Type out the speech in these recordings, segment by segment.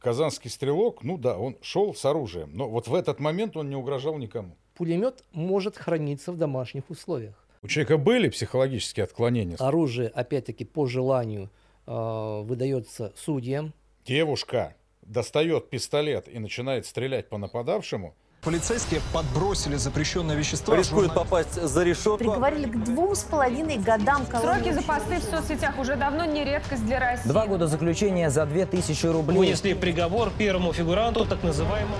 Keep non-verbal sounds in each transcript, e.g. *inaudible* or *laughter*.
казанский стрелок, ну да, он шел с оружием, но вот в этот момент он не угрожал никому. Пулемет может храниться в домашних условиях. У человека были психологические отклонения? Оружие, опять-таки, по желанию э, выдается судьям. Девушка достает пистолет и начинает стрелять по нападавшему. Полицейские подбросили запрещенное вещество. Рискует попасть за решетку. Приговорили к двум с половиной годам колонии. Сроки за посты в соцсетях уже давно не редкость для России. Два года заключения за 2000 рублей. Вынесли приговор первому фигуранту так называемого...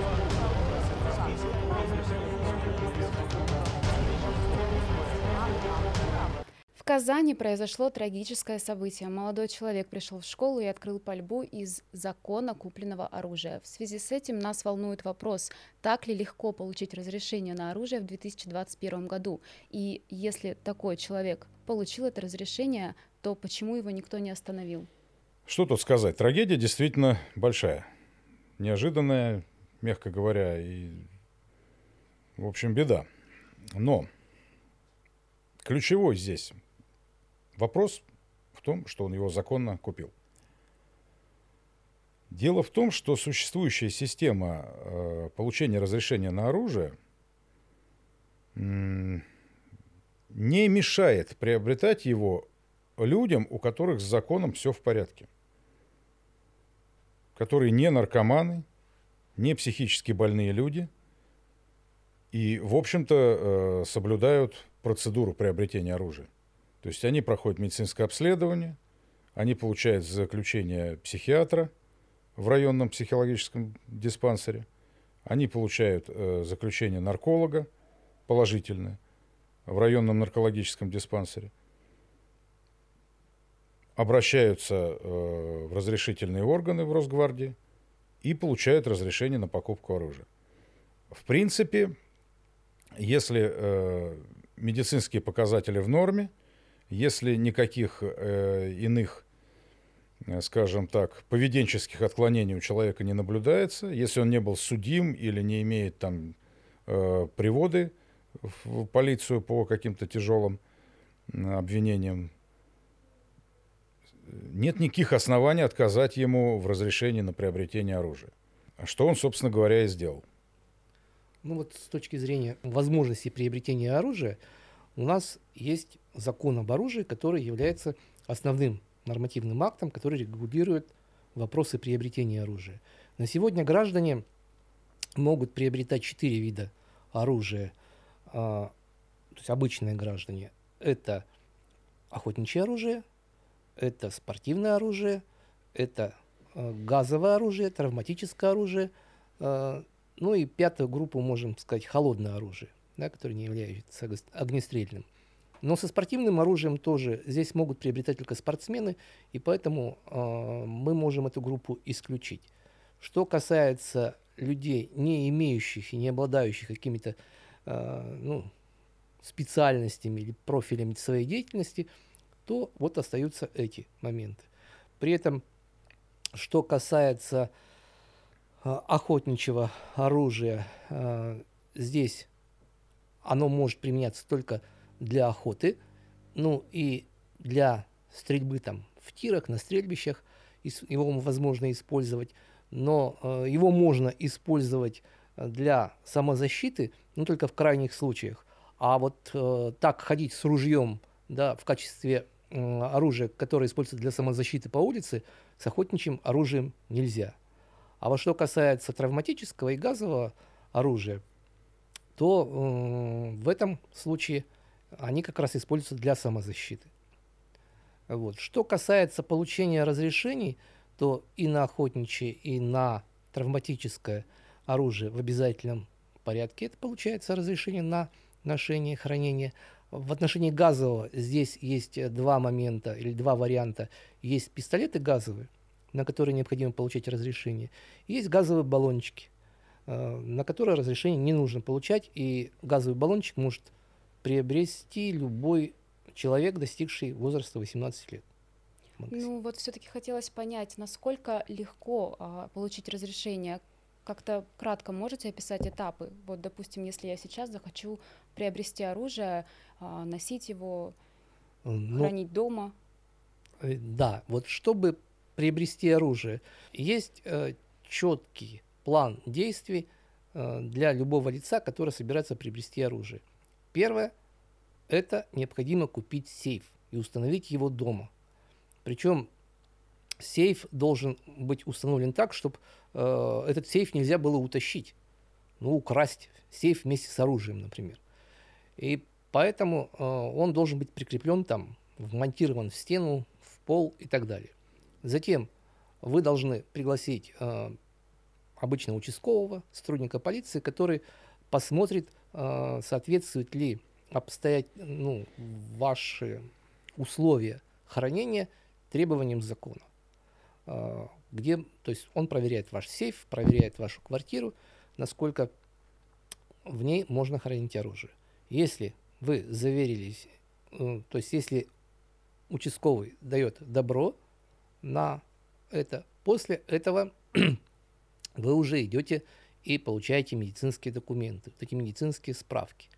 Казани произошло трагическое событие. Молодой человек пришел в школу и открыл пальбу из закона купленного оружия. В связи с этим нас волнует вопрос, так ли легко получить разрешение на оружие в 2021 году? И если такой человек получил это разрешение, то почему его никто не остановил? Что тут сказать? Трагедия действительно большая. Неожиданная, мягко говоря, и, в общем, беда. Но ключевой здесь Вопрос в том, что он его законно купил. Дело в том, что существующая система э, получения разрешения на оружие не мешает приобретать его людям, у которых с законом все в порядке. Которые не наркоманы, не психически больные люди и, в общем-то, э, соблюдают процедуру приобретения оружия. То есть они проходят медицинское обследование, они получают заключение психиатра в районном психологическом диспансере, они получают э, заключение нарколога положительное в районном наркологическом диспансере, обращаются э, в разрешительные органы в Росгвардии и получают разрешение на покупку оружия. В принципе, если э, медицинские показатели в норме – если никаких э, иных, э, скажем так, поведенческих отклонений у человека не наблюдается, если он не был судим или не имеет там э, приводы в полицию по каким-то тяжелым обвинениям, нет никаких оснований отказать ему в разрешении на приобретение оружия. Что он, собственно говоря, и сделал. Ну вот с точки зрения возможности приобретения оружия, у нас есть закон об оружии, который является основным нормативным актом, который регулирует вопросы приобретения оружия. На сегодня граждане могут приобретать четыре вида оружия, а, то есть обычные граждане. Это охотничье оружие, это спортивное оружие, это а, газовое оружие, травматическое оружие, а, ну и пятую группу, можем сказать, холодное оружие да, который не является огнестрельным. Но со спортивным оружием тоже здесь могут приобретать только спортсмены, и поэтому э, мы можем эту группу исключить. Что касается людей, не имеющих и не обладающих какими-то э, ну, специальностями или профилями своей деятельности, то вот остаются эти моменты. При этом, что касается э, охотничьего оружия, э, здесь оно может применяться только для охоты, ну и для стрельбы там в тирах, на стрельбищах, его возможно использовать, но э, его можно использовать для самозащиты, ну только в крайних случаях. А вот э, так ходить с ружьем, да, в качестве э, оружия, которое используется для самозащиты по улице, с охотничьим оружием нельзя. А вот что касается травматического и газового оружия, то э, в этом случае они как раз используются для самозащиты. Вот. Что касается получения разрешений, то и на охотничье, и на травматическое оружие в обязательном порядке это получается разрешение на ношение, хранение. В отношении газового здесь есть два момента или два варианта. Есть пистолеты газовые, на которые необходимо получать разрешение. И есть газовые баллончики – Э, на которое разрешение не нужно получать, и газовый баллончик может приобрести любой человек, достигший возраста 18 лет. Ну вот все-таки хотелось понять, насколько легко а, получить разрешение. Как-то кратко можете описать этапы? Вот, допустим, если я сейчас захочу приобрести оружие, а, носить его, ну, хранить дома. Э, да, вот чтобы приобрести оружие, есть э, четкий план действий э, для любого лица, который собирается приобрести оружие. Первое – это необходимо купить сейф и установить его дома. Причем сейф должен быть установлен так, чтобы э, этот сейф нельзя было утащить, ну, украсть сейф вместе с оружием, например. И поэтому э, он должен быть прикреплен там, вмонтирован в стену, в пол и так далее. Затем вы должны пригласить э, обычного участкового сотрудника полиции, который посмотрит, э, соответствует ли обстоять, ну, ваши условия хранения требованиям закона. Э, где, то есть он проверяет ваш сейф, проверяет вашу квартиру, насколько в ней можно хранить оружие. Если вы заверились, э, то есть если участковый дает добро на это, после этого вы уже идете и получаете медицинские документы, эти медицинские справки,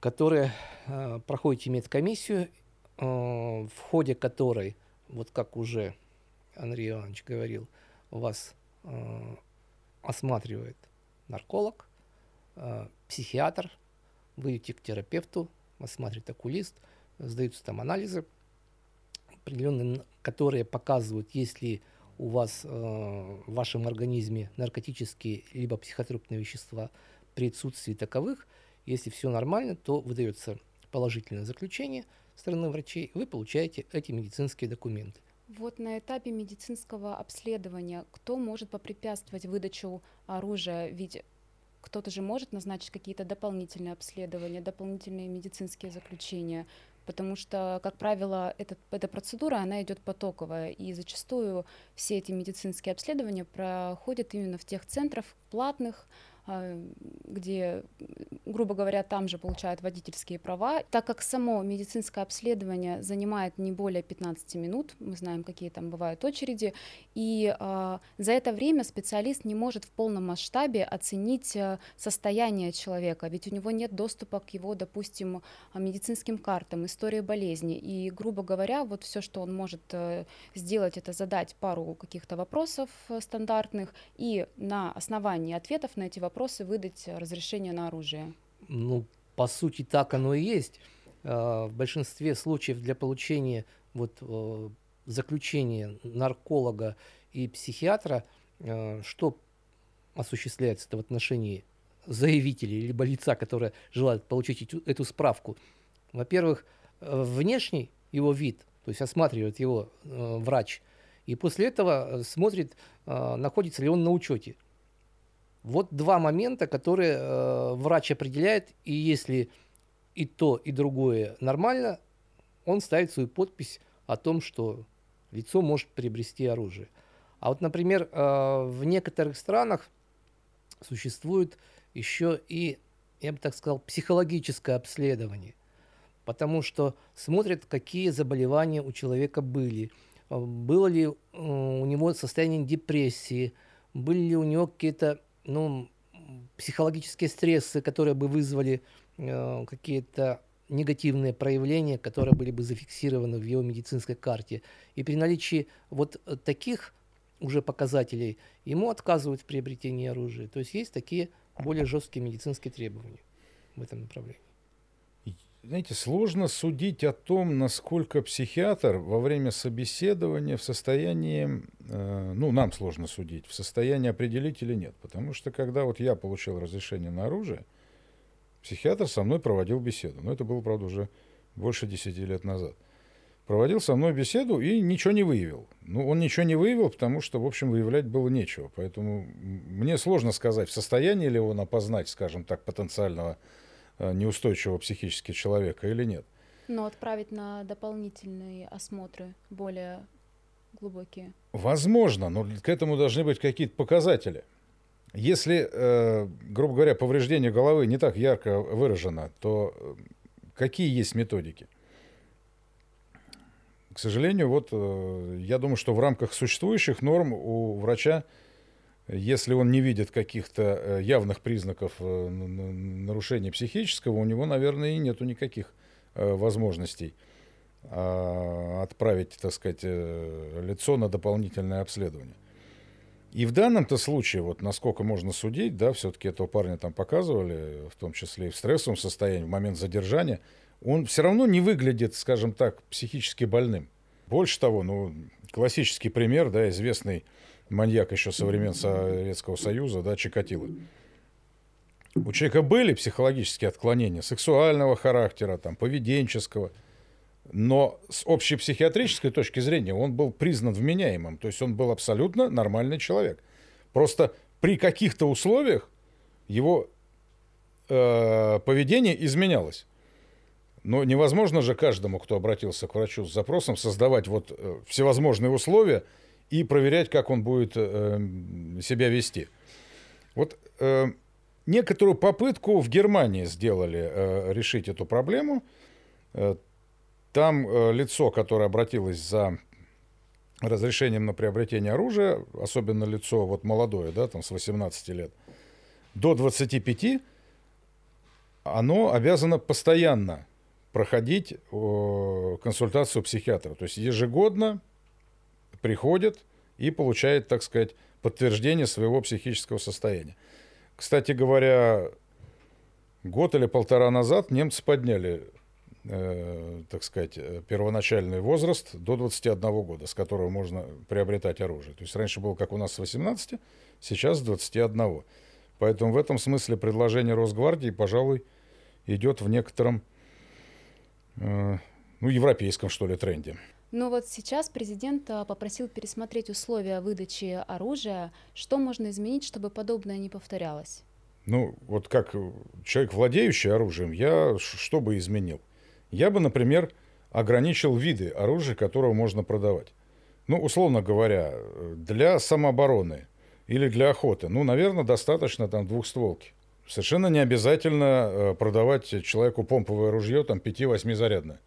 которые э, проходите медкомиссию, э, в ходе которой, вот как уже Андрей Иванович говорил, вас э, осматривает нарколог, э, психиатр, вы идете к терапевту, осматривает окулист, сдаются там анализы определенные, которые показывают, если у вас э, в вашем организме наркотические либо психотропные вещества при отсутствии таковых, если все нормально, то выдается положительное заключение стороны врачей, вы получаете эти медицинские документы. Вот на этапе медицинского обследования кто может попрепятствовать выдачу оружия? Ведь кто-то же может назначить какие-то дополнительные обследования, дополнительные медицинские заключения, потому что, как правило, этот, эта процедура, она идет потоковая, и зачастую все эти медицинские обследования проходят именно в тех центрах платных, где, грубо говоря, там же получают водительские права. Так как само медицинское обследование занимает не более 15 минут, мы знаем, какие там бывают очереди, и э, за это время специалист не может в полном масштабе оценить э, состояние человека, ведь у него нет доступа к его, допустим, медицинским картам, истории болезни. И, грубо говоря, вот все, что он может э, сделать, это задать пару каких-то вопросов э, стандартных, и на основании ответов на эти вопросы вопросы выдать разрешение на оружие? Ну, по сути, так оно и есть. А, в большинстве случаев для получения вот, э, заключения нарколога и психиатра, э, что осуществляется в отношении заявителей либо лица, которое желает получить эту, справку. Во-первых, э, внешний его вид, то есть осматривает его э, врач, и после этого смотрит, находится ли он на учете. Вот два момента, которые э, врач определяет, и если и то, и другое нормально, он ставит свою подпись о том, что лицо может приобрести оружие. А вот, например, э, в некоторых странах существует еще и, я бы так сказал, психологическое обследование, потому что смотрят, какие заболевания у человека были, э, было ли э, у него состояние депрессии, были ли у него какие-то ну, психологические стрессы, которые бы вызвали э, какие-то негативные проявления, которые были бы зафиксированы в его медицинской карте. И при наличии вот таких уже показателей ему отказывают в приобретении оружия. То есть есть такие более жесткие медицинские требования в этом направлении знаете, сложно судить о том, насколько психиатр во время собеседования в состоянии, э, ну, нам сложно судить, в состоянии определить или нет. Потому что когда вот я получил разрешение на оружие, психиатр со мной проводил беседу. Но это было, правда, уже больше 10 лет назад. Проводил со мной беседу и ничего не выявил. Ну, он ничего не выявил, потому что, в общем, выявлять было нечего. Поэтому мне сложно сказать, в состоянии ли он опознать, скажем так, потенциального неустойчивого психически человека или нет. Но отправить на дополнительные осмотры более глубокие. Возможно, но к этому должны быть какие-то показатели. Если, э, грубо говоря, повреждение головы не так ярко выражено, то э, какие есть методики? К сожалению, вот э, я думаю, что в рамках существующих норм у врача если он не видит каких-то э, явных признаков э, нарушения психического, у него, наверное, и нету никаких э, возможностей а, отправить, так сказать, лицо на дополнительное обследование. И в данном-то случае, вот насколько можно судить, да, все-таки этого парня там показывали, в том числе и в стрессовом состоянии, в момент задержания, он все равно не выглядит, скажем так, психически больным. Больше того, ну, классический пример, да, известный маньяк еще со времен Советского Союза, да, Чикатило. У человека были психологические отклонения сексуального характера, там, поведенческого – но с общей психиатрической точки зрения он был признан вменяемым, то есть он был абсолютно нормальный человек. Просто при каких-то условиях его э, поведение изменялось. Но невозможно же каждому, кто обратился к врачу с запросом, создавать вот э, всевозможные условия и проверять, как он будет э, себя вести. Вот э, некоторую попытку в Германии сделали э, решить эту проблему. Там лицо, которое обратилось за разрешением на приобретение оружия, особенно лицо вот молодое, да, там с 18 лет, до 25, оно обязано постоянно проходить консультацию психиатра. То есть ежегодно приходит и получает, так сказать, подтверждение своего психического состояния. Кстати говоря, год или полтора назад немцы подняли э, так сказать, э, первоначальный возраст до 21 года, с которого можно приобретать оружие. То есть раньше было как у нас с 18, сейчас с 21. Поэтому в этом смысле предложение Росгвардии, пожалуй, идет в некотором, э, ну, европейском, что ли, тренде. Но вот сейчас президент а, попросил пересмотреть условия выдачи оружия. Что можно изменить, чтобы подобное не повторялось? Ну, вот как человек, владеющий оружием, я что бы изменил? Я бы, например, ограничил виды оружия, которого можно продавать. Ну, условно говоря, для самообороны или для охоты, ну, наверное, достаточно там двухстволки. Совершенно не обязательно э, продавать человеку помповое ружье, там, 5-8 зарядное.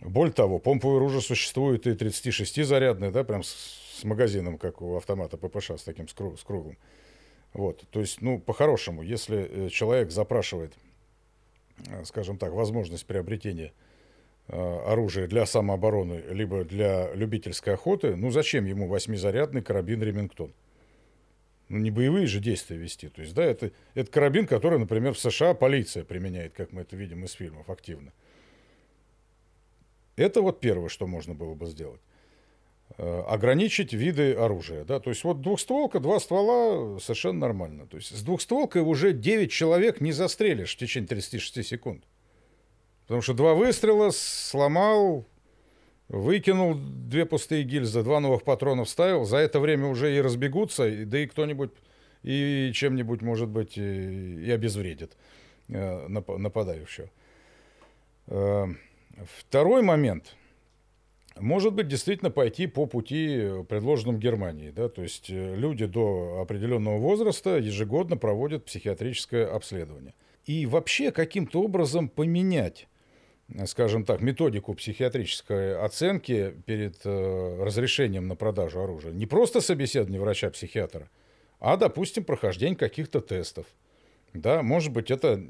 Более того, помповое оружие существует и 36 зарядное, да, прям с, с магазином, как у автомата ППШ, с таким с, с круглым. Вот, то есть, ну, по-хорошему, если э, человек запрашивает, э, скажем так, возможность приобретения Э, оружие для самообороны, либо для любительской охоты, ну зачем ему восьмизарядный карабин Ремингтон? Ну не боевые же действия вести. То есть, да, это, это карабин, который, например, в США полиция применяет, как мы это видим из фильмов, активно. Это вот первое, что можно было бы сделать. Э, ограничить виды оружия. Да? То есть вот двухстволка, два ствола совершенно нормально. То есть с двухстволкой уже 9 человек не застрелишь в течение 36 секунд. Потому что два выстрела сломал, выкинул две пустые гильзы, два новых патрона вставил. За это время уже и разбегутся, да и кто-нибудь и чем-нибудь, может быть, и, обезвредит э, нападающего. Э, второй момент. Может быть, действительно пойти по пути, предложенным Германией. Да? То есть э, люди до определенного возраста ежегодно проводят психиатрическое обследование. И вообще каким-то образом поменять скажем так, методику психиатрической оценки перед э, разрешением на продажу оружия. Не просто собеседование врача-психиатра, а, допустим, прохождение каких-то тестов. Да, может быть, это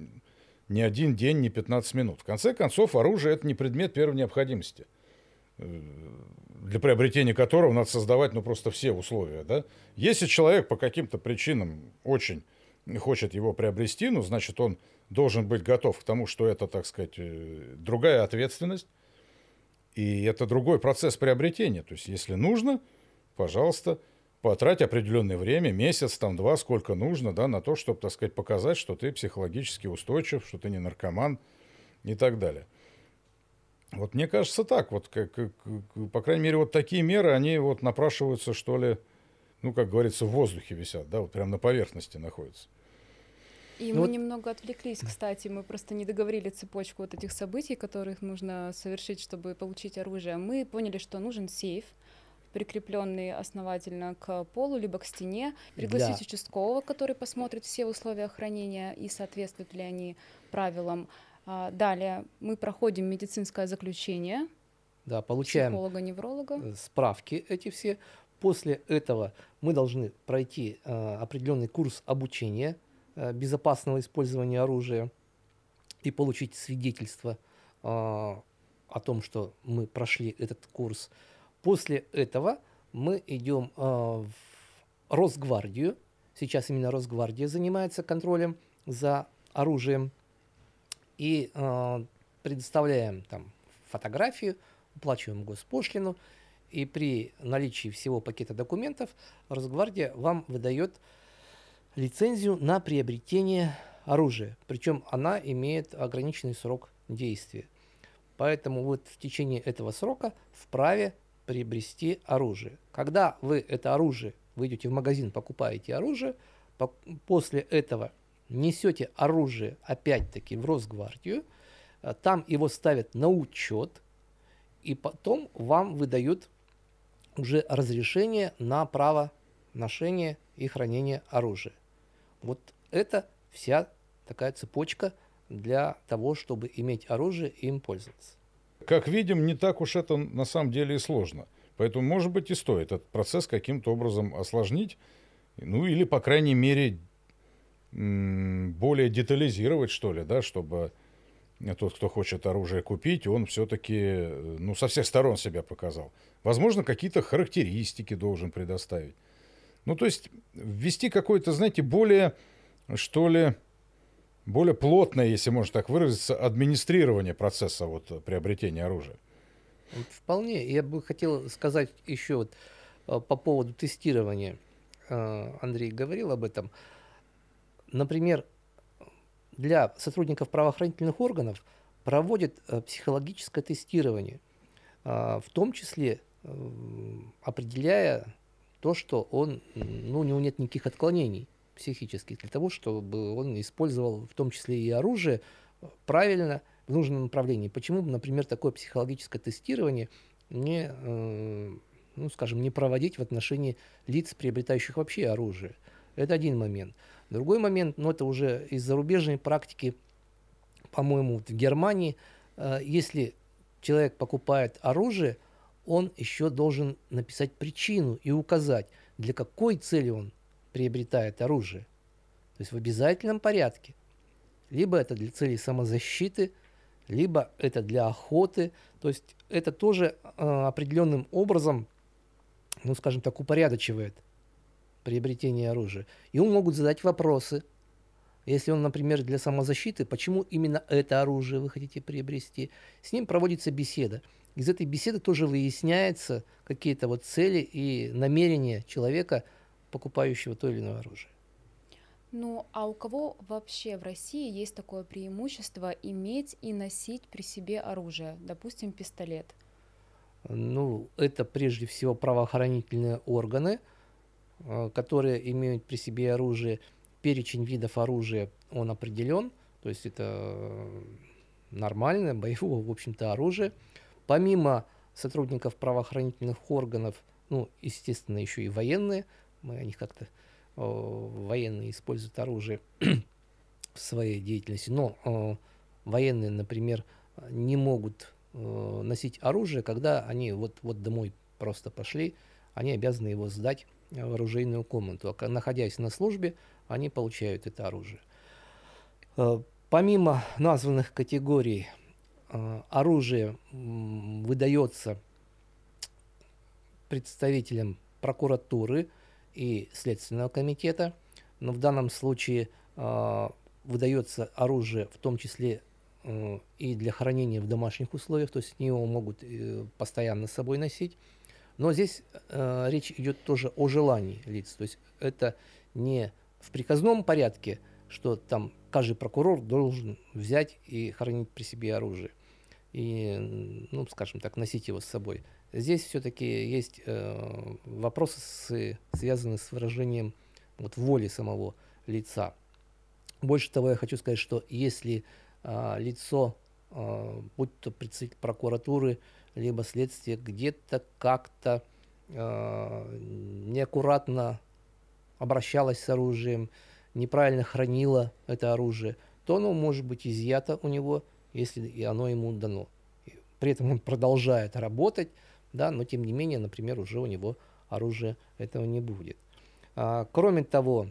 не один день, не 15 минут. В конце концов, оружие – это не предмет первой необходимости, э, для приобретения которого надо создавать ну, просто все условия. Да? Если человек по каким-то причинам очень хочет его приобрести, ну, значит, он должен быть готов к тому, что это, так сказать, э, другая ответственность, и это другой процесс приобретения. То есть, если нужно, пожалуйста, потрать определенное время, месяц, там, два, сколько нужно, да, на то, чтобы, так сказать, показать, что ты психологически устойчив, что ты не наркоман и так далее. Вот мне кажется так, вот, как, как, по крайней мере, вот такие меры, они вот напрашиваются, что ли, ну, как говорится, в воздухе висят, да, вот прямо на поверхности находятся. И ну, мы вот... немного отвлеклись, кстати, мы просто не договорили цепочку вот этих событий, которых нужно совершить, чтобы получить оружие. Мы поняли, что нужен сейф, прикрепленный основательно к полу, либо к стене, пригласить Для... участкового, который посмотрит все условия хранения и соответствуют ли они правилам. А, далее мы проходим медицинское заключение. Да, получаем психолога-невролога. Э, справки эти все. После этого мы должны пройти э, определенный курс обучения Э, безопасного использования оружия и получить свидетельство э, о том, что мы прошли этот курс. После этого мы идем э, в Росгвардию. Сейчас именно Росгвардия занимается контролем за оружием. И э, предоставляем там фотографию, уплачиваем госпошлину, и при наличии всего пакета документов Росгвардия вам выдает лицензию на приобретение оружия. Причем она имеет ограниченный срок действия. Поэтому вот в течение этого срока вправе приобрести оружие. Когда вы это оружие, вы идете в магазин, покупаете оружие, по- после этого несете оружие опять-таки в Росгвардию, э, там его ставят на учет, и потом вам выдают уже разрешение на право ношения и хранения оружия. Вот это вся такая цепочка для того, чтобы иметь оружие и им пользоваться. Как видим, не так уж это на самом деле и сложно. Поэтому, может быть, и стоит этот процесс каким-то образом осложнить, ну или, по крайней мере, более детализировать, что ли, да, чтобы тот, кто хочет оружие купить, он все-таки ну, со всех сторон себя показал. Возможно, какие-то характеристики должен предоставить. Ну, то есть ввести какое-то, знаете, более, что ли, более плотное, если можно так выразиться, администрирование процесса вот, приобретения оружия. Вполне. Я бы хотел сказать еще вот э, по поводу тестирования. Э, Андрей говорил об этом. Например, для сотрудников правоохранительных органов проводят э, психологическое тестирование, в том числе э, определяя то, что он, ну, у него нет никаких отклонений психических, для того, чтобы он использовал в том числе и оружие э, правильно, в нужном направлении. Почему, например, такое психологическое тестирование не, э, ну, скажем, не проводить в отношении лиц, приобретающих вообще оружие? Это один момент. Другой момент, но это уже из зарубежной практики, по-моему, в Германии, э, если человек покупает оружие, он еще должен написать причину и указать, для какой цели он приобретает оружие. То есть в обязательном порядке. Либо это для целей самозащиты, либо это для охоты. То есть это тоже э, определенным образом, ну скажем так, упорядочивает приобретение оружия. Ему могут задать вопросы. Если он, например, для самозащиты, почему именно это оружие вы хотите приобрести, с ним проводится беседа. Из этой беседы тоже выясняются какие-то вот цели и намерения человека, покупающего то или иное оружие. Ну, а у кого вообще в России есть такое преимущество иметь и носить при себе оружие, допустим, пистолет? Ну, это прежде всего правоохранительные органы, э, которые имеют при себе оружие. Перечень видов оружия, он определен, то есть это э, нормальное, боевого, в общем-то, оружие. Помимо сотрудников правоохранительных органов, ну, естественно, еще и военные, мы о них как-то, военные используют оружие *clears throat* в своей деятельности, но э, военные, например, не могут э, носить оружие, когда они вот, вот домой просто пошли, они обязаны его сдать в оружейную комнату. А находясь на службе, они получают это оружие. Э, Помимо названных категорий, э, оружие выдается представителям прокуратуры и Следственного комитета, но в данном случае э, выдается оружие в том числе э, и для хранения в домашних условиях, то есть его могут э, постоянно с собой носить. Но здесь э, речь идет тоже о желании лиц, то есть это не в приказном порядке, что там каждый прокурор должен взять и хранить при себе оружие и, ну, скажем так, носить его с собой. Здесь все-таки есть э, вопросы, с- связанные с выражением вот, воли самого лица. Больше того, я хочу сказать, что если а, лицо, а, будь то представитель прокуратуры, либо следствие, где-то как-то а, неаккуратно обращалось с оружием, неправильно хранило это оружие, то оно может быть изъято у него, если и оно ему дано. При этом он продолжает работать, да, но тем не менее, например, уже у него оружия этого не будет. А, кроме того,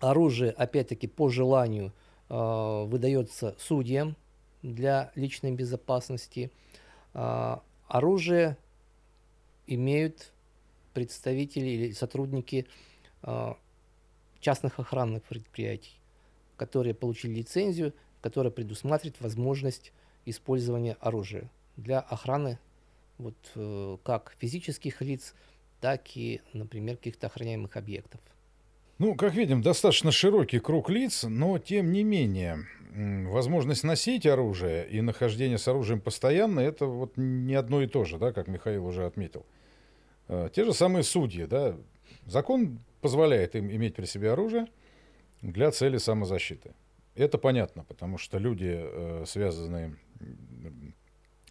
оружие, опять-таки, по желанию а, выдается судьям для личной безопасности. А, оружие имеют представители или сотрудники а, частных охранных предприятий, которые получили лицензию, которая предусматривает возможность использования оружия для охраны вот, э, как физических лиц, так и, например, каких-то охраняемых объектов. Ну, как видим, достаточно широкий круг лиц, но тем не менее возможность носить оружие и нахождение с оружием постоянно это вот не одно и то же, да, как Михаил уже отметил. Э, Те же самые судьи, да, закон позволяет им иметь при себе оружие для цели самозащиты. Это понятно, потому что люди, э, связанные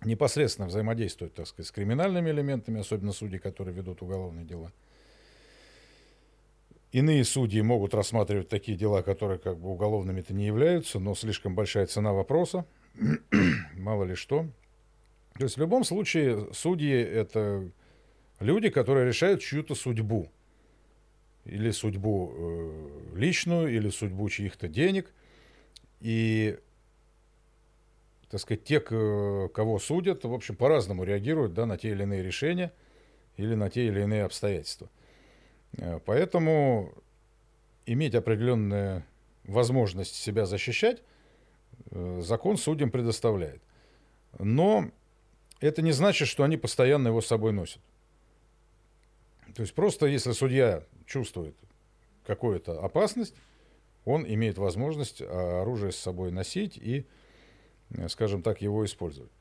непосредственно взаимодействуют, так сказать, с криминальными элементами, особенно судьи, которые ведут уголовные дела. Иные судьи могут рассматривать такие дела, которые как бы уголовными-то не являются, но слишком большая цена вопроса, *clears throat* мало ли что. То есть в любом случае судьи это люди, которые решают чью-то судьбу. Или судьбу э, личную, или судьбу чьих-то денег. И, так сказать, те, кого судят, в общем, по-разному реагируют да, на те или иные решения или на те или иные обстоятельства. Э, Поэтому иметь определенную возможность себя защищать э, закон судьям предоставляет. Но это не значит, что они постоянно его с собой носят. То есть просто если судья чувствует какую-то опасность, он имеет возможность а, оружие с собой носить и, скажем так, его использовать.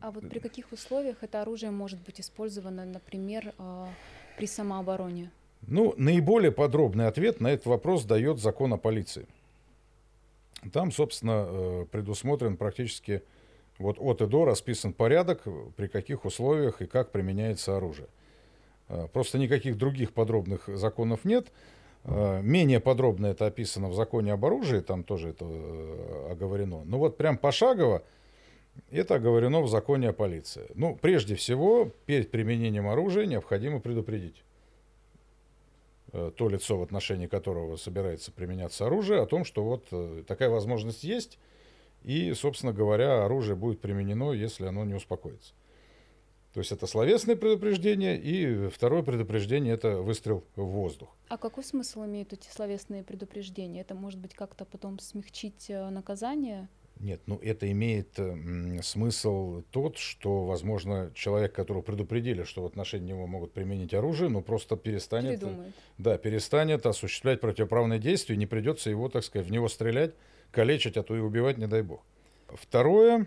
А вот при каких условиях это оружие может быть использовано, например, а, при самообороне? Ну, наиболее подробный ответ на этот вопрос дает закон о полиции. Там, собственно, э, предусмотрен практически вот от и до расписан порядок, э, при каких условиях и как применяется оружие. Э, Просто никаких других подробных законов нет. Э, Менее подробно это описано в законе об оружии, там тоже это э, оговорено. Но вот прям пошагово это оговорено в законе о полиции. Ну, прежде всего, перед применением оружия необходимо предупредить э, то лицо, в отношении которого собирается применяться оружие, о том, что вот такая возможность есть, и, собственно говоря, оружие будет применено, если оно не успокоится. То есть это словесное предупреждение, и второе предупреждение – это выстрел в воздух. А какой смысл имеют эти словесные предупреждения? Это может быть как-то потом смягчить э, наказание? Нет, ну это имеет э, м, смысл тот, что, возможно, человек, которого предупредили, что в отношении него могут применить оружие, ну просто перестанет, э, Передумает. да, перестанет осуществлять противоправные действия, не придется его, так сказать, в него стрелять, калечить, а то и убивать, не дай бог. Второе,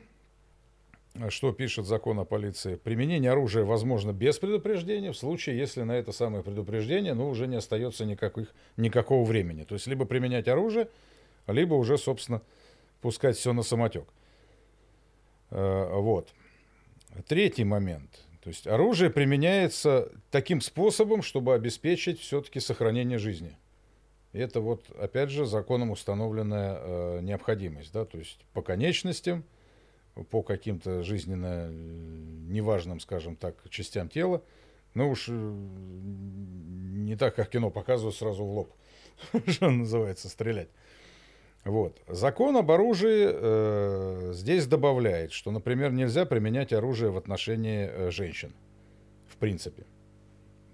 что пишет закон о полиции, применение оружия возможно без предупреждения, в случае, если на это самое предупреждение, ну, уже не остается никаких, никакого времени. То есть, либо применять оружие, либо уже, собственно, пускать все на самотек. Э, Вот. Третий момент. То есть оружие применяется таким способом, чтобы обеспечить все-таки сохранение жизни. Это вот, опять же, законом установленная э, необходимость. Да? То есть по конечностям, по каким-то жизненно э, неважным, скажем так, частям тела, ну уж э, не так, как кино показывают сразу в лоб, *laughs* что называется, стрелять. Вот. Закон об оружии э, здесь добавляет, что, например, нельзя применять оружие в отношении э, женщин. В принципе.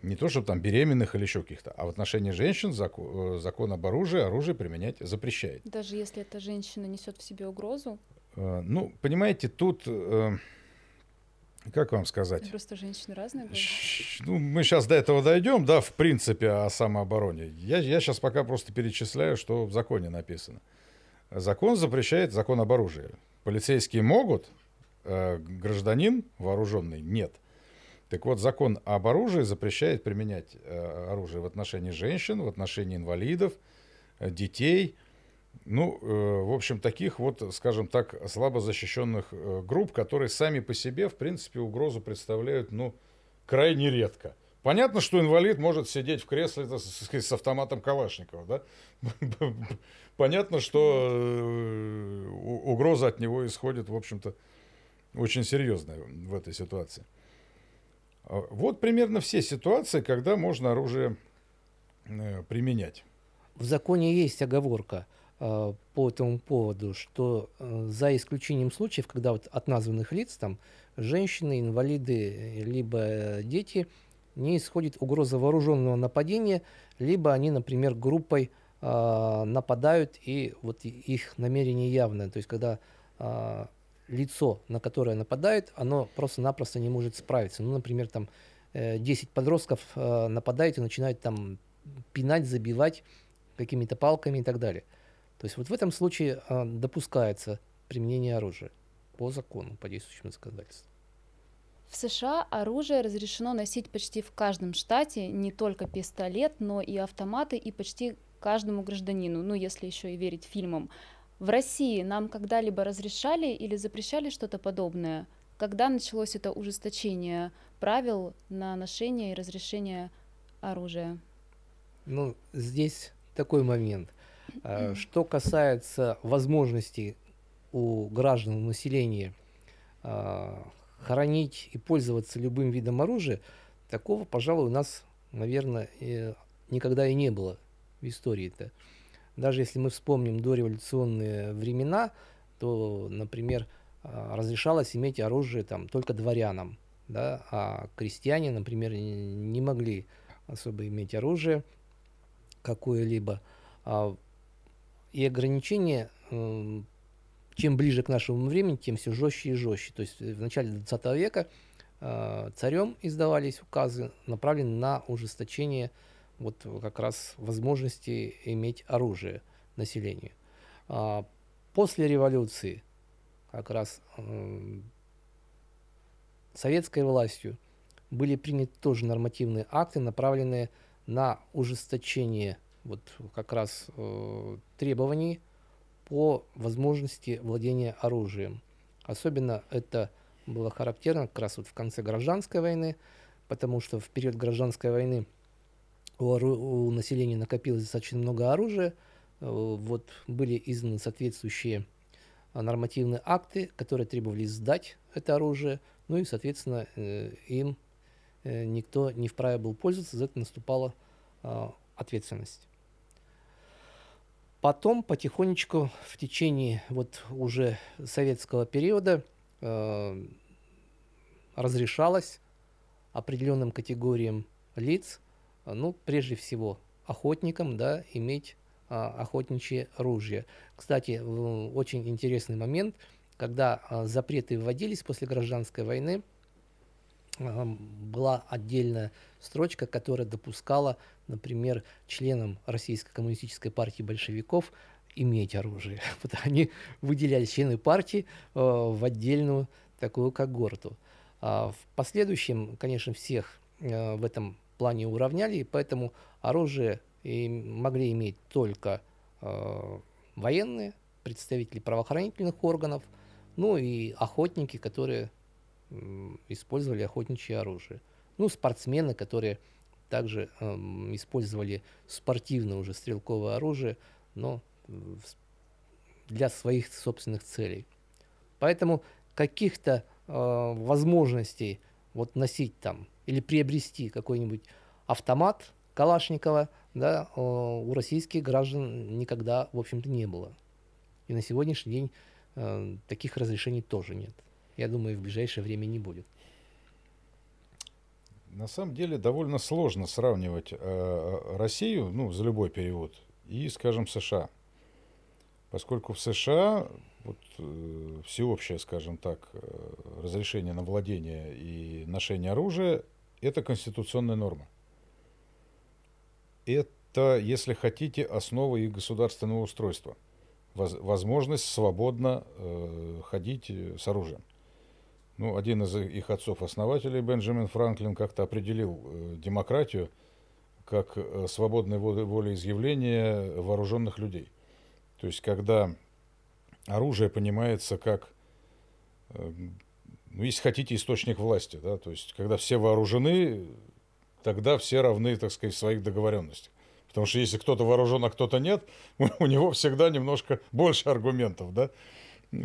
Не то, чтобы там беременных или еще каких-то, а в отношении женщин зако- э, закон об оружии оружие применять запрещает. Даже если эта женщина несет в себе угрозу, ну, понимаете, тут, э, как вам сказать? просто женщины разные. Щ- Ну, мы сейчас до этого дойдем, да, в принципе, о самообороне. Я, я сейчас пока просто перечисляю, что в законе написано. Закон запрещает закон об оружии. Полицейские могут, э, гражданин вооруженный нет. Так вот, закон об оружии запрещает применять э, оружие в отношении женщин, в отношении инвалидов, э, детей. Ну, э, в общем, таких вот, скажем так, слабо защищенных э, групп, которые сами по себе, в принципе, угрозу представляют, ну, крайне редко. Понятно, что инвалид может сидеть в кресле сказать, с автоматом Калашникова, да? *laughs* Понятно, что э, угроза от него исходит, в общем-то, очень серьезная в этой ситуации. А Вот примерно все ситуации, когда можно оружие применять. В законе есть оговорка по этому поводу, что э, за исключением случаев, когда вот от названных лиц, там, женщины, инвалиды, э, либо э, дети, не исходит угроза вооруженного нападения, либо они, например, группой э, нападают, и вот их намерение явное. То есть, когда э, лицо, на которое нападают, оно просто-напросто не может справиться. Ну, например, там э, 10 подростков э, нападают и начинают там пинать, забивать какими-то палками и так далее. То есть вот в этом случае э, допускается применение оружия по закону, по действующему законодательству. В США оружие разрешено носить почти в каждом штате, не только пистолет, но и автоматы, и почти каждому гражданину, ну если еще и верить фильмам. В России нам когда-либо разрешали или запрещали что-то подобное? Когда началось это ужесточение правил на ношение и разрешение оружия? Ну, здесь такой момент. А, что касается возможностей у граждан, населения а, хранить и пользоваться любым видом оружия, такого, пожалуй, у нас, наверное, никогда и не было в истории-то. Даже если мы вспомним дореволюционные времена, то, например, а, разрешалось иметь оружие там, только дворянам, да, а крестьяне, например, не могли особо иметь оружие какое-либо. А, и ограничения, чем ближе к нашему времени, тем все жестче и жестче. То есть в начале 20 века а, царем издавались указы, направленные на ужесточение вот как раз возможности иметь оружие населению. А, после революции как раз советской властью были приняты тоже нормативные акты, направленные на ужесточение вот как раз э, требований по возможности владения оружием. Особенно это было характерно как раз вот в конце гражданской войны, потому что в период гражданской войны у, у населения накопилось достаточно много оружия, э, вот были изданы соответствующие нормативные акты, которые требовали сдать это оружие, ну и, соответственно, э, им э, никто не вправе был пользоваться, за это наступала ответственность. Потом потихонечку в течение вот уже советского периода э, разрешалось определенным категориям лиц, ну, прежде всего, охотникам, да, иметь а, охотничье ружье. Кстати, очень интересный момент, когда а, запреты вводились после гражданской войны, была отдельная строчка, которая допускала, например, членам Российской коммунистической партии большевиков иметь оружие. *laughs* Вот они выделяли члены партии э, в отдельную такую когорту. А в последующем, конечно, всех э, в этом плане уравняли, и поэтому оружие и могли иметь только э, военные, представители правоохранительных органов, ну и охотники, которые использовали охотничье оружие. Ну, спортсмены, которые также э, использовали спортивное уже стрелковое оружие, но для своих собственных целей. Поэтому каких-то э, возможностей вот носить там или приобрести какой-нибудь автомат Калашникова да, э, у российских граждан никогда, в общем-то, не было. И на сегодняшний день э, таких разрешений тоже нет я думаю, в ближайшее время не будет. На самом деле довольно сложно сравнивать э, Россию, ну, за любой период, и, скажем, США. Поскольку в США вот, э, всеобщее, скажем так, э, разрешение на владение и ношение оружия – это конституционная норма. Это, если хотите, основа их государственного устройства. Воз, возможность свободно э, ходить э, с оружием. Ну, один из их отцов-основателей, Бенджамин Франклин, как-то определил э, демократию как э, свободное волеизъявление вооруженных людей. То есть, когда оружие понимается как, э, ну, если хотите, источник власти, да, то есть, когда все вооружены, тогда все равны, так сказать, в своих договоренностях. Потому что если кто-то вооружен, а кто-то нет, *laughs* у него всегда немножко больше аргументов, да,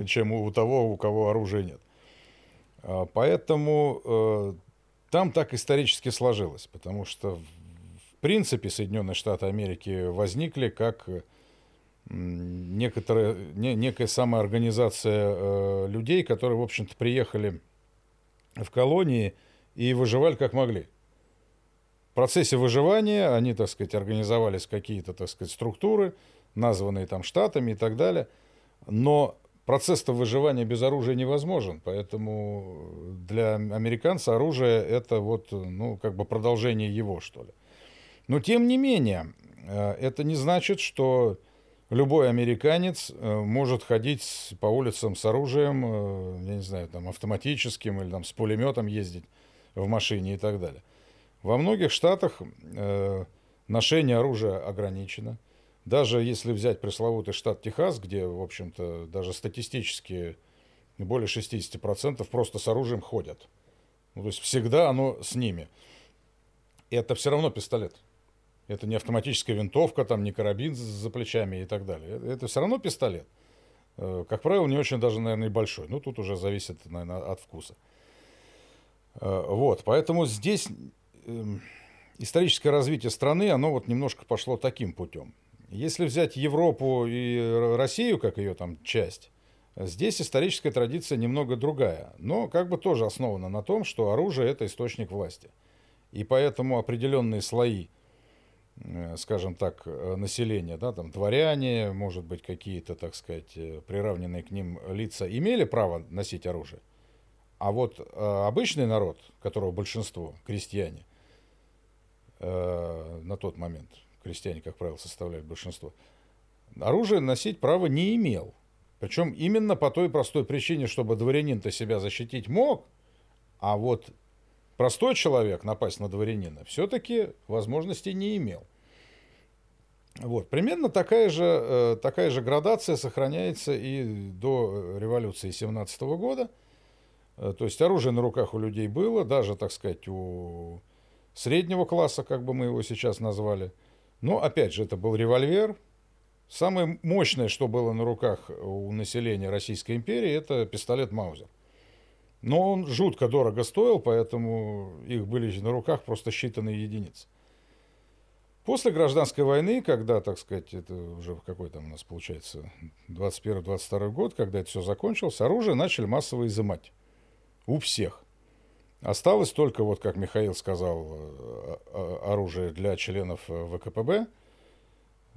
чем у того, у кого оружия нет. А, поэтому э, там так исторически сложилось, потому что в принципе Соединенные Штаты Америки возникли как некоторая, не, некая самоорганизация э, людей, которые, в общем-то, приехали в колонии и выживали как могли. процессе выживания они, так сказать, организовались какие-то, так сказать, структуры, названные там штатами и так далее. Но процесс-то выживания без оружия невозможен, поэтому для американца оружие это вот, ну, как бы продолжение его, что ли. Но тем не менее, э, это не значит, что любой американец э, может ходить по улицам с оружием, э, я не знаю, там, автоматическим или там, с пулеметом ездить в машине и так далее. Во многих штатах ношение оружия ограничено. Даже если взять пресловутый штат Техас, где, в общем-то, даже статистически более 60% просто с оружием ходят. Ну, то есть всегда оно с ними. И это все равно пистолет. Это не автоматическая винтовка, там, не карабин за плечами и так далее. Это все равно пистолет. Э, как правило, не очень даже, наверное, большой. Ну, тут уже зависит, наверное, от вкуса. Э, вот, поэтому здесь эм, историческое развитие страны, оно вот немножко пошло таким путем. Если взять Европу и Россию, как ее там часть, здесь историческая традиция немного другая, но как бы тоже основана на том, что оружие – это источник власти. И поэтому определенные слои Э, скажем так, э, населения, да, там дворяне, может быть, какие-то, так сказать, э, приравненные к ним лица, имели право носить оружие. А вот обычный народ, которого большинство, крестьяне, на тот момент, крестьяне, как правило, составляют большинство, оружие носить права не имел. Причем именно по той простой причине, чтобы дворянин-то себя защитить мог, а вот простой человек напасть на дворянина все-таки возможности не имел. Вот. Примерно такая же, э, такая же градация сохраняется и до революции 17 года. Э, то есть оружие на руках у людей было, даже, так сказать, у среднего класса, как бы мы его сейчас назвали. Но, опять же, это был револьвер. Самое мощное, что было на руках у населения Российской империи, это пистолет Маузер. Но он жутко дорого стоил, поэтому их были на руках просто считанные единицы. После гражданской войны, когда, так сказать, это уже какой там у нас получается, 21-22 год, когда это все закончилось, оружие начали массово изымать. У всех. Осталось только, вот как Михаил сказал, э, оружие для членов э, ВКПБ,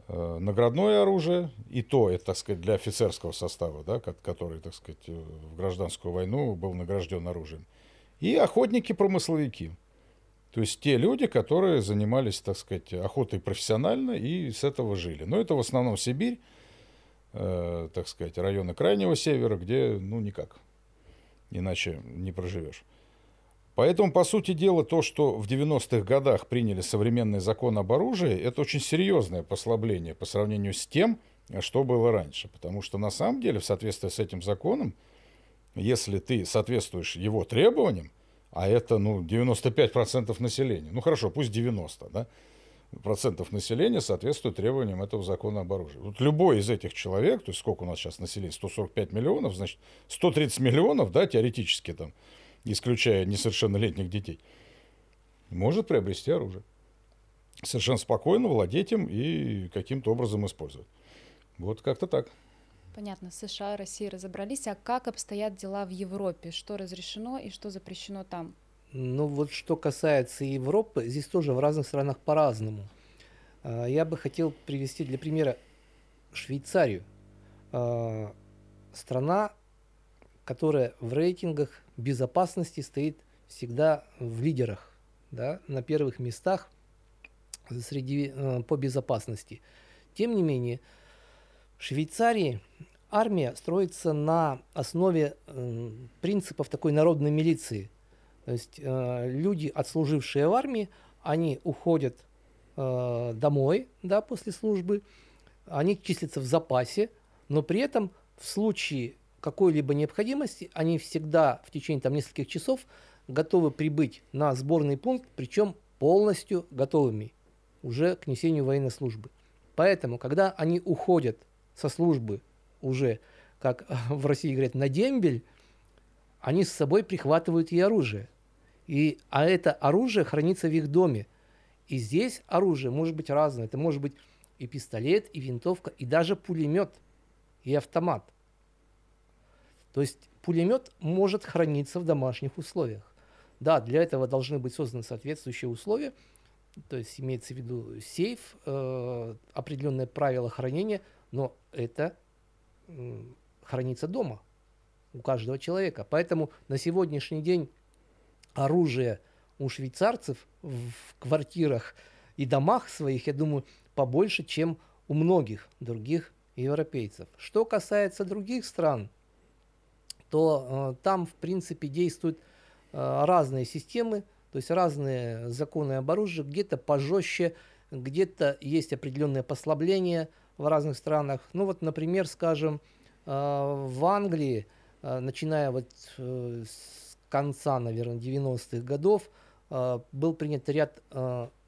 э, наградное оружие, и то, это, так сказать, для офицерского состава, да, который, так сказать, в гражданскую войну был награжден оружием, и охотники-промысловики. То есть те люди, которые занимались, так сказать, охотой профессионально и с этого жили. Но это в основном Сибирь, э, так сказать, районы Крайнего Севера, где, ну, никак, иначе не проживешь. Поэтому, по сути дела, то, что в 90-х годах приняли современный закон об оружии, это очень серьезное послабление по сравнению с тем, что было раньше. Потому что на самом деле, в соответствии с этим законом, если ты соответствуешь его требованиям, а это ну, 95% населения, ну хорошо, пусть 90, да, процентов населения соответствует требованиям этого закона об оружии. Вот любой из этих человек, то есть сколько у нас сейчас населения, 145 миллионов, значит, 130 миллионов, да, теоретически там, исключая несовершеннолетних детей, может приобрести оружие. Совершенно спокойно владеть им и каким-то образом использовать. Вот как-то так. Понятно, США, Россия разобрались, а как обстоят дела в Европе? Что разрешено и что запрещено там? Ну вот что касается Европы, здесь тоже в разных странах по-разному. А, я бы хотел привести для примера Швейцарию. А, страна, которая в рейтингах безопасности стоит всегда в лидерах, да, на первых местах среди, э, по безопасности. Тем не менее, Швейцарии армия строится на основе э, принципов такой народной милиции. То есть э, люди, отслужившие в армии, они уходят домой да, после службы, они числятся в запасе, но при этом в случае какой-либо необходимости они всегда в течение там, нескольких часов готовы прибыть на сборный пункт, причем полностью готовыми уже к несению военной службы. Поэтому, когда они уходят со службы уже, как *laughs* в России говорят, на дембель, они с собой прихватывают и оружие. И, а это оружие хранится в их доме. И здесь оружие может быть разное. Это может быть и пистолет, и винтовка, и даже пулемет, и автомат. То есть пулемет может храниться в домашних условиях. Да, для этого должны быть созданы соответствующие условия, то есть имеется в виду сейф, э, определенное правило хранения, но это м, хранится дома у каждого человека. Поэтому на сегодняшний день оружие у швейцарцев в квартирах и домах своих, я думаю, побольше, чем у многих других европейцев. Что касается других стран, то э, там, в принципе, действуют э, разные системы, то есть разные законы об оружии, где-то пожестче, где-то есть определенные послабления в разных странах. Ну вот, например, скажем, э, в Англии, начиная вот с конца, наверное, 90-х годов, был принят ряд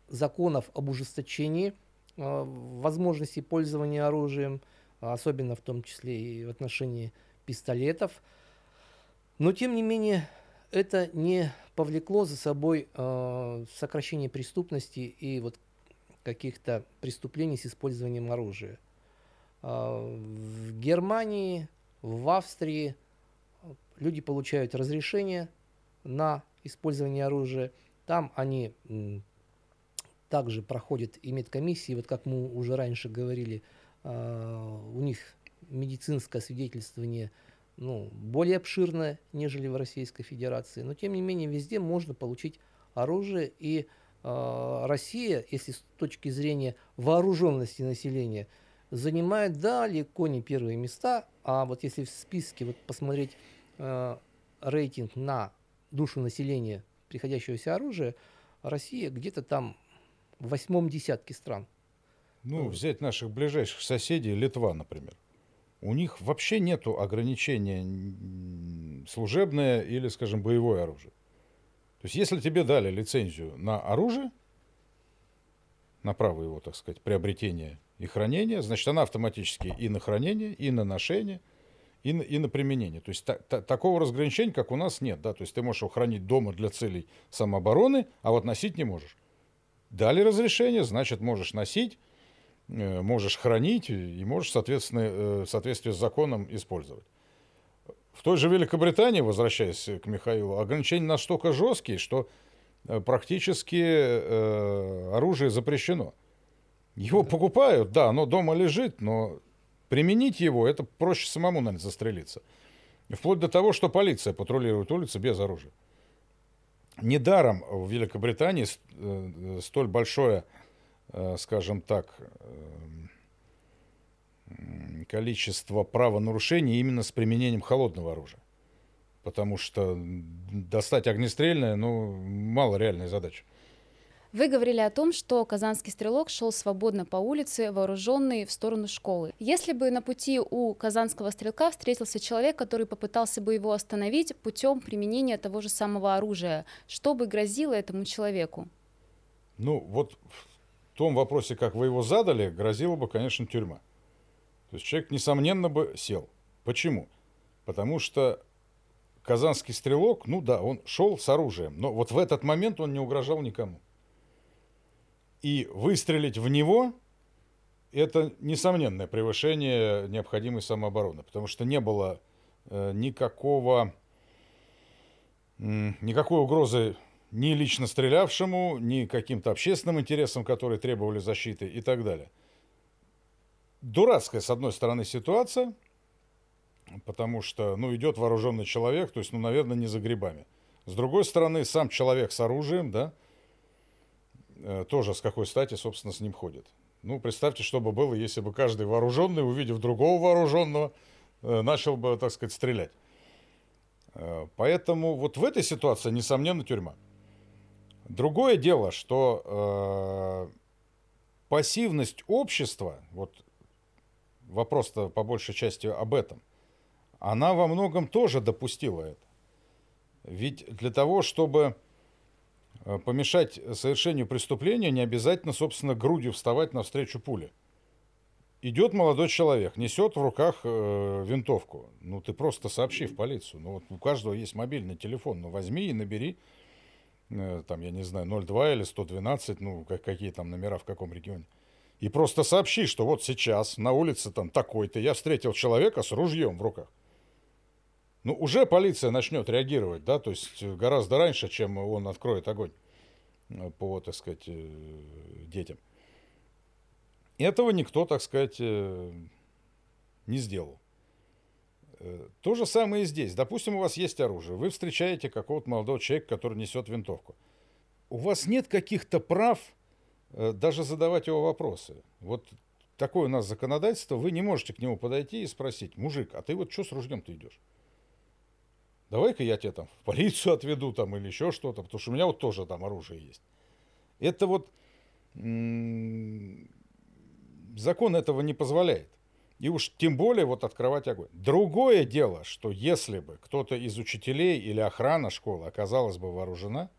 законов об ужесточении возможности пользования оружием, особенно в том числе и в отношении пистолетов. Но, тем не менее, это не повлекло за собой э, сокращение преступности и вот каких-то преступлений с использованием оружия. Э, в Германии, в Австрии люди получают разрешение на использование оружия. Там они также проходят и медкомиссии, вот как мы уже раньше говорили, э, у них медицинское свидетельствование ну, более обширная, нежели в Российской Федерации. Но, тем не менее, везде можно получить оружие. И э, Россия, если с точки зрения вооруженности населения, занимает далеко не первые места. А вот если в списке вот посмотреть э, рейтинг на душу населения приходящегося оружия, Россия где-то там в восьмом десятке стран. Ну, взять наших ближайших соседей, Литва, например. У них вообще нету ограничения служебное или, скажем, боевое оружие. То есть, если тебе дали лицензию на оружие, на право его, так сказать, приобретения и хранения, значит, она автоматически и на хранение, и на ношение, и на, и на применение. То есть та- та- такого разграничения, как у нас, нет. Да? То есть ты можешь его хранить дома для целей самообороны, а вот носить не можешь. Дали разрешение, значит, можешь носить, можешь хранить и можешь, соответственно, э, в соответствии с законом использовать. В той же Великобритании, возвращаясь к Михаилу, ограничения настолько жесткие, что э, практически э, оружие запрещено. Его покупают, да, оно дома лежит, но применить его, это проще самому, наверное, застрелиться. Вплоть до того, что полиция патрулирует улицы без оружия. Недаром в Великобритании э, столь большое, э, скажем так, эм, количество правонарушений именно с применением холодного оружия. Потому что достать огнестрельное, ну, мало реальной задачи. Вы говорили о том, что казанский стрелок шел свободно по улице, вооруженный в сторону школы. Если бы на пути у казанского стрелка встретился человек, который попытался бы его остановить путем применения того же самого оружия, что бы грозило этому человеку? Ну, вот в том вопросе, как вы его задали, грозила бы, конечно, тюрьма. То есть человек, несомненно, бы сел. Почему? Потому что казанский стрелок, ну да, он шел с оружием, но вот в этот момент он не угрожал никому. И выстрелить в него – это несомненное превышение необходимой самообороны, потому что не было э, никакого, м, никакой угрозы ни лично стрелявшему, ни каким-то общественным интересам, которые требовали защиты и так далее. Дурацкая, с одной стороны, ситуация, потому что, ну, идет вооруженный человек, то есть, ну, наверное, не за грибами. С другой стороны, сам человек с оружием, да, э, тоже с какой стати, собственно, с ним ходит. Ну, представьте, что бы было, если бы каждый вооруженный, увидев другого вооруженного, э, начал бы, так сказать, стрелять. Э, Поэтому вот в этой ситуации, несомненно, тюрьма. Другое дело, что э, пассивность общества, вот вопрос-то по большей части об этом, она во многом тоже допустила это. Ведь для того, чтобы э, помешать совершению преступления, не обязательно, собственно, грудью вставать навстречу пуле. Идет молодой человек, несет в руках э, винтовку. Ну, ты просто сообщи в полицию. Ну, вот у каждого есть мобильный телефон. Ну, возьми и набери, там, я не знаю, 02 или 112, ну, как, какие там номера в каком регионе. И просто сообщи, что вот сейчас на улице там такой-то я встретил человека с ружьем в руках. Ну, уже полиция начнет реагировать, да, то есть гораздо раньше, чем он откроет огонь. э, по, так сказать, э, детям. Этого никто, так сказать, э, не сделал. То же самое и здесь. Допустим, у вас есть оружие. Вы встречаете какого-то молодого человека, который несет винтовку. У вас нет каких-то прав э, даже задавать его вопросы. Вот такое у нас законодательство. Вы не можете к нему подойти и спросить, мужик, а ты вот что с ружьем-то идешь? Давай-ка я тебя там в полицию отведу там или еще что-то, потому что у меня вот тоже там оружие есть. Это вот закон этого не позволяет. И уж тем более вот открывать огонь. Другое дело, что если бы кто-то из учителей или охрана школы оказалась бы вооружена,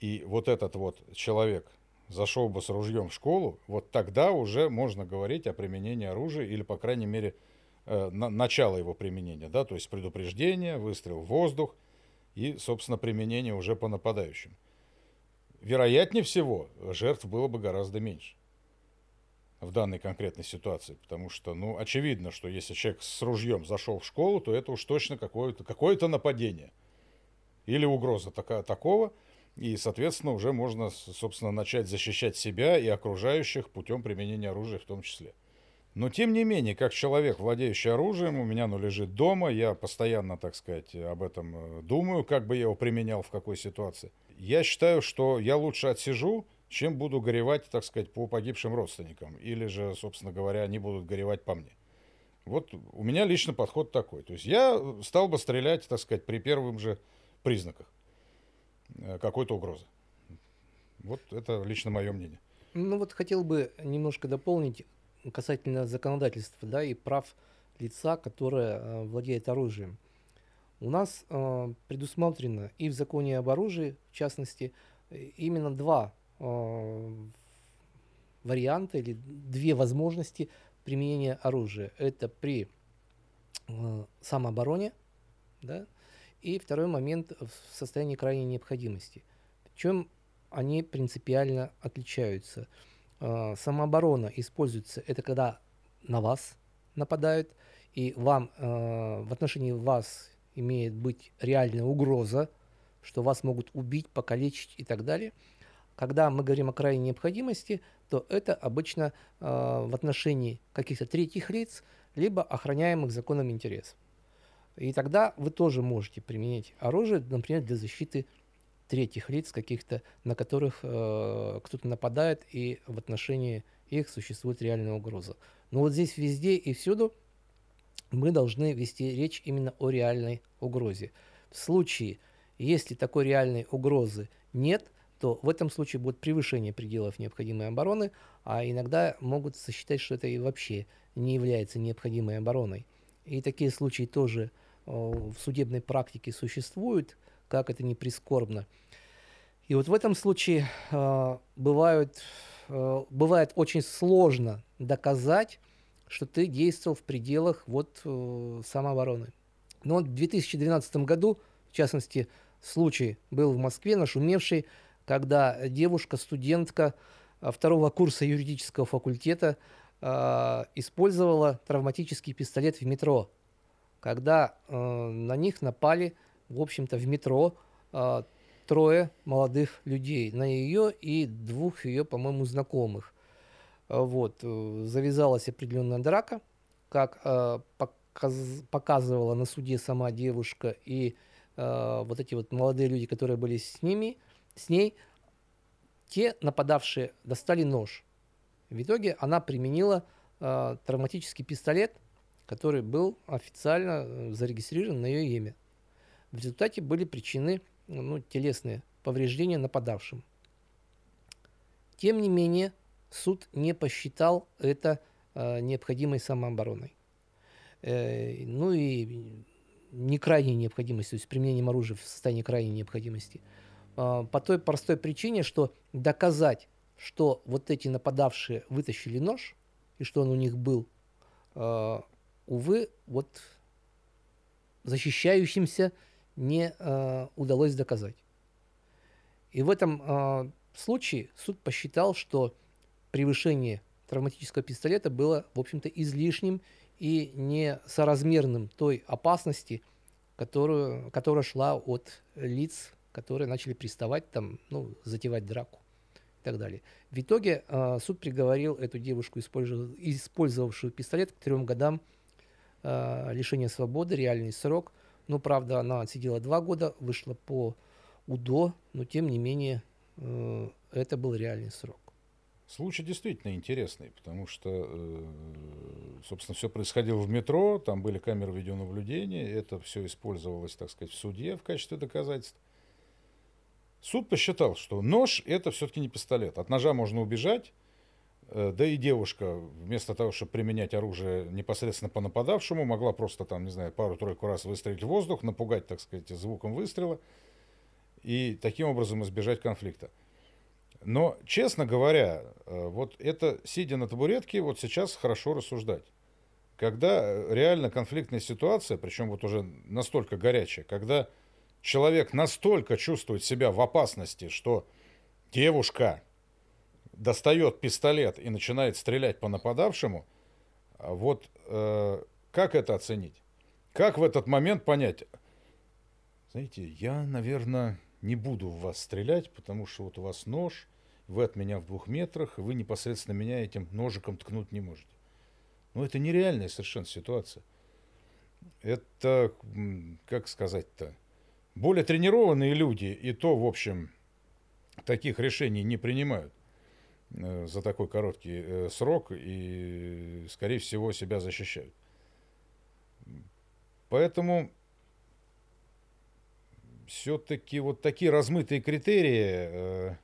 и вот этот вот человек зашел бы с ружьем в школу, вот тогда уже можно говорить о применении оружия или, по крайней мере, э, на- начало его применения, да, то есть предупреждение, выстрел в воздух и, собственно, применение уже по нападающим. Вероятнее всего, жертв было бы гораздо меньше в данной конкретной ситуации, потому что, ну, очевидно, что если человек с ружьем зашел в школу, то это уж точно какое-то какое нападение или угроза така- такого, и, соответственно, уже можно, собственно, начать защищать себя и окружающих путем применения оружия в том числе. Но, тем не менее, как человек, владеющий оружием, у меня оно лежит дома, я постоянно, так сказать, об этом э, думаю, как бы я его применял, в какой ситуации. Я считаю, что я лучше отсижу, чем буду горевать, так сказать, по погибшим родственникам. Или же, собственно говоря, они будут горевать по мне. Вот у меня лично подход такой. То есть я стал бы стрелять, так сказать, при первых же признаках э, какой-то угрозы. Вот это лично мое мнение. Ну вот хотел бы немножко дополнить касательно законодательства, да, и прав лица, которое э, владеет оружием. У нас э, предусмотрено и в законе об оружии, в частности, э, именно два варианта или две возможности применения оружия. Это при э, самообороне, да, и второй момент в состоянии крайней необходимости. Причем они принципиально отличаются. Э, Самооборона используется, это когда на вас нападают, и вам э, в отношении вас имеет быть реальная угроза, что вас могут убить, покалечить и так далее. Когда мы говорим о крайней необходимости, то это обычно э, в отношении каких-то третьих лиц, либо охраняемых законом интересов. И тогда вы тоже можете применять оружие, например, для защиты третьих лиц, каких-то, на которых э, кто-то нападает, и в отношении их существует реальная угроза. Но вот здесь везде и всюду мы должны вести речь именно о реальной угрозе. В случае, если такой реальной угрозы нет, то в этом случае будет превышение пределов необходимой обороны, а иногда могут сосчитать, что это и вообще не является необходимой обороной. И такие случаи тоже э, в судебной практике существуют, как это не прискорбно. И вот в этом случае э, бывают, э, бывает очень сложно доказать, что ты действовал в пределах вот э, самообороны. Но в 2012 году, в частности, случай был в Москве, нашумевший, когда девушка, студентка э, второго курса юридического факультета э, использовала травматический пистолет в метро, когда э, на них напали, в общем-то, в метро трое молодых людей, на ее и двух ее, по-моему, знакомых. Вот, завязалась определенная драка, как показ- показывала на суде сама девушка и вот эти вот молодые люди, которые были с ними, с ней, те нападавшие достали нож. В итоге она применила э, травматический пистолет, который был официально э, зарегистрирован на ее имя. В результате были причины ну, телесные повреждения нападавшим. Тем не менее, суд не посчитал это э, необходимой самообороной. Э, ну и не крайней необходимости, то есть применением оружия в состоянии крайней необходимости. Э, по той простой причине, что доказать, что вот эти нападавшие вытащили нож, и что он у них был, э, увы, вот защищающимся не э, удалось доказать. И в этом случае суд посчитал, что превышение травматического пистолета было, в общем-то, излишним и несоразмерным той опасности, которую, которая шла от лиц, которые начали приставать там, ну, затевать драку и так далее. В итоге э, суд приговорил эту девушку, использовав- использовавшую пистолет, к трем годам э, лишения свободы, реальный срок. Ну, правда, она отсидела два года, вышла по УДО, но тем не менее э, это был реальный срок. Случай действительно интересный, потому что, э, собственно, все происходило в метро, там были камеры видеонаблюдения, это все использовалось, так сказать, в суде в качестве доказательств. Суд посчитал, что нож это все-таки не пистолет. От ножа можно убежать, э, да и девушка, вместо того, чтобы применять оружие непосредственно по нападавшему, могла просто там, не знаю, пару-тройку раз выстрелить в воздух, напугать, так сказать, звуком выстрела и таким образом избежать конфликта. Но, честно говоря, э, вот это, сидя на табуретке, вот сейчас хорошо рассуждать. Когда э, реально конфликтная ситуация, причем вот уже настолько горячая, когда человек настолько чувствует себя в опасности, что девушка достает пистолет и начинает стрелять по нападавшему, а вот э, как это оценить? Как в этот момент понять? Знаете, я, наверное, не буду в вас стрелять, потому что вот у вас нож, вы от меня в двух метрах, и вы непосредственно меня этим ножиком ткнуть не можете. Ну, это нереальная совершенно ситуация. Это, как сказать-то, более тренированные люди и то, в общем, таких решений не принимают э, за такой короткий э, срок и, скорее всего, себя защищают. Поэтому все-таки вот такие размытые критерии, э,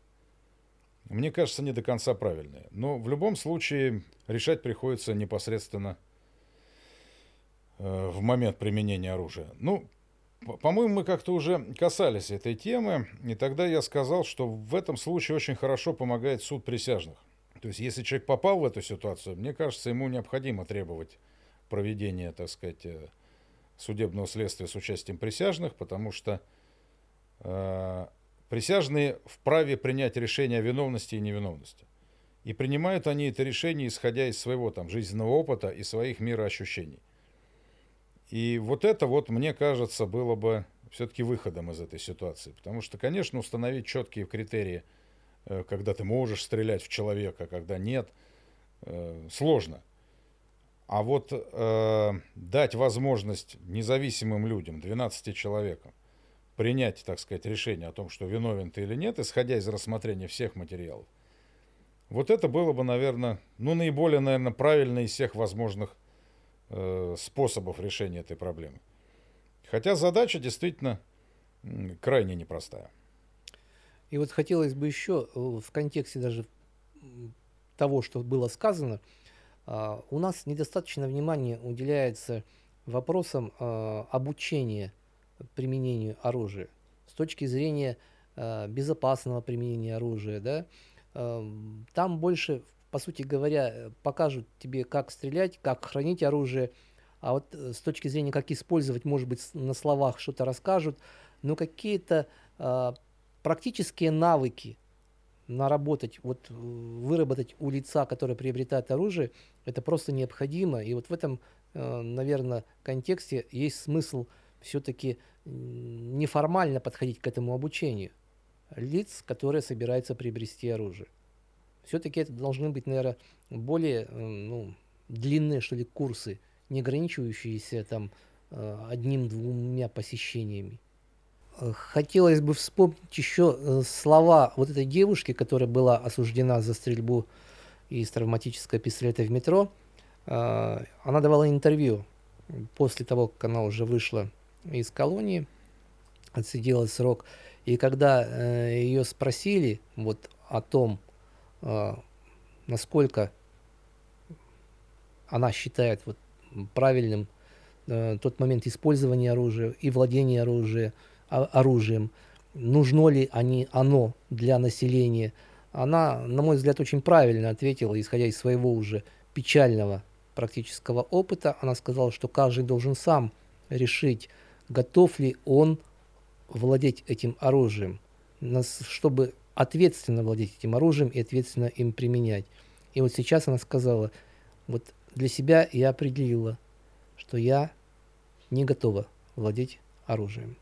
мне кажется, не до конца правильные. Но в любом случае решать приходится непосредственно в момент применения оружия. Ну, по-моему, мы как-то уже касались этой темы, и тогда я сказал, что в этом случае очень хорошо помогает суд присяжных. То есть, если человек попал в эту ситуацию, мне кажется, ему необходимо требовать проведения, так сказать, э, судебного следствия с участием присяжных, потому что э, присяжные вправе принять решение о виновности и невиновности. И принимают они это решение, исходя из своего там, жизненного опыта и своих мироощущений. И вот это вот, мне кажется, было бы все-таки выходом из этой ситуации. Потому что, конечно, установить четкие критерии, э, когда ты можешь стрелять в человека, когда нет, э, сложно. А вот э, дать возможность независимым людям, 12 человекам, принять, так сказать, решение о том, что виновен ты или нет, исходя из рассмотрения всех материалов, вот это было бы, наверное, ну, наиболее, наверное, правильно из всех возможных способов решения этой проблемы. Хотя задача действительно крайне непростая. И вот хотелось бы еще э, в контексте даже того, что было сказано, а, у нас недостаточно внимания уделяется вопросам а, обучения применению оружия с точки зрения а, безопасного применения оружия, да, Ам, там больше, по сути говоря, э, покажут тебе, как стрелять, как хранить оружие, а вот э, с точки зрения, как использовать, может быть, на словах что-то расскажут, но какие-то а, практические навыки наработать, вот э, выработать у лица, которое приобретает оружие, это просто необходимо. И вот в этом, наверное, контексте есть смысл все-таки неформально подходить к этому обучению лиц, которые собираются приобрести оружие. Все-таки это должны быть, наверное, более э, ну, длинные, что ли, курсы, не ограничивающиеся там э, одним-двумя посещениями. Э, Хотелось бы вспомнить еще э, слова вот этой девушки, которая была осуждена за стрельбу из травматического пистолета в метро. Она давала интервью после того, как она уже вышла из колонии, отсидела срок. И когда ее спросили вот о том, насколько она считает вот правильным э, тот момент использования оружия и владения оружия, о- оружием, нужно ли они, оно для населения, она, на мой взгляд, очень правильно ответила, исходя из своего уже печального практического опыта. Она сказала, что каждый должен сам решить, готов ли он владеть этим оружием, чтобы ответственно владеть этим оружием и ответственно им применять. И вот сейчас она сказала, вот для себя я определила, что я не готова владеть оружием.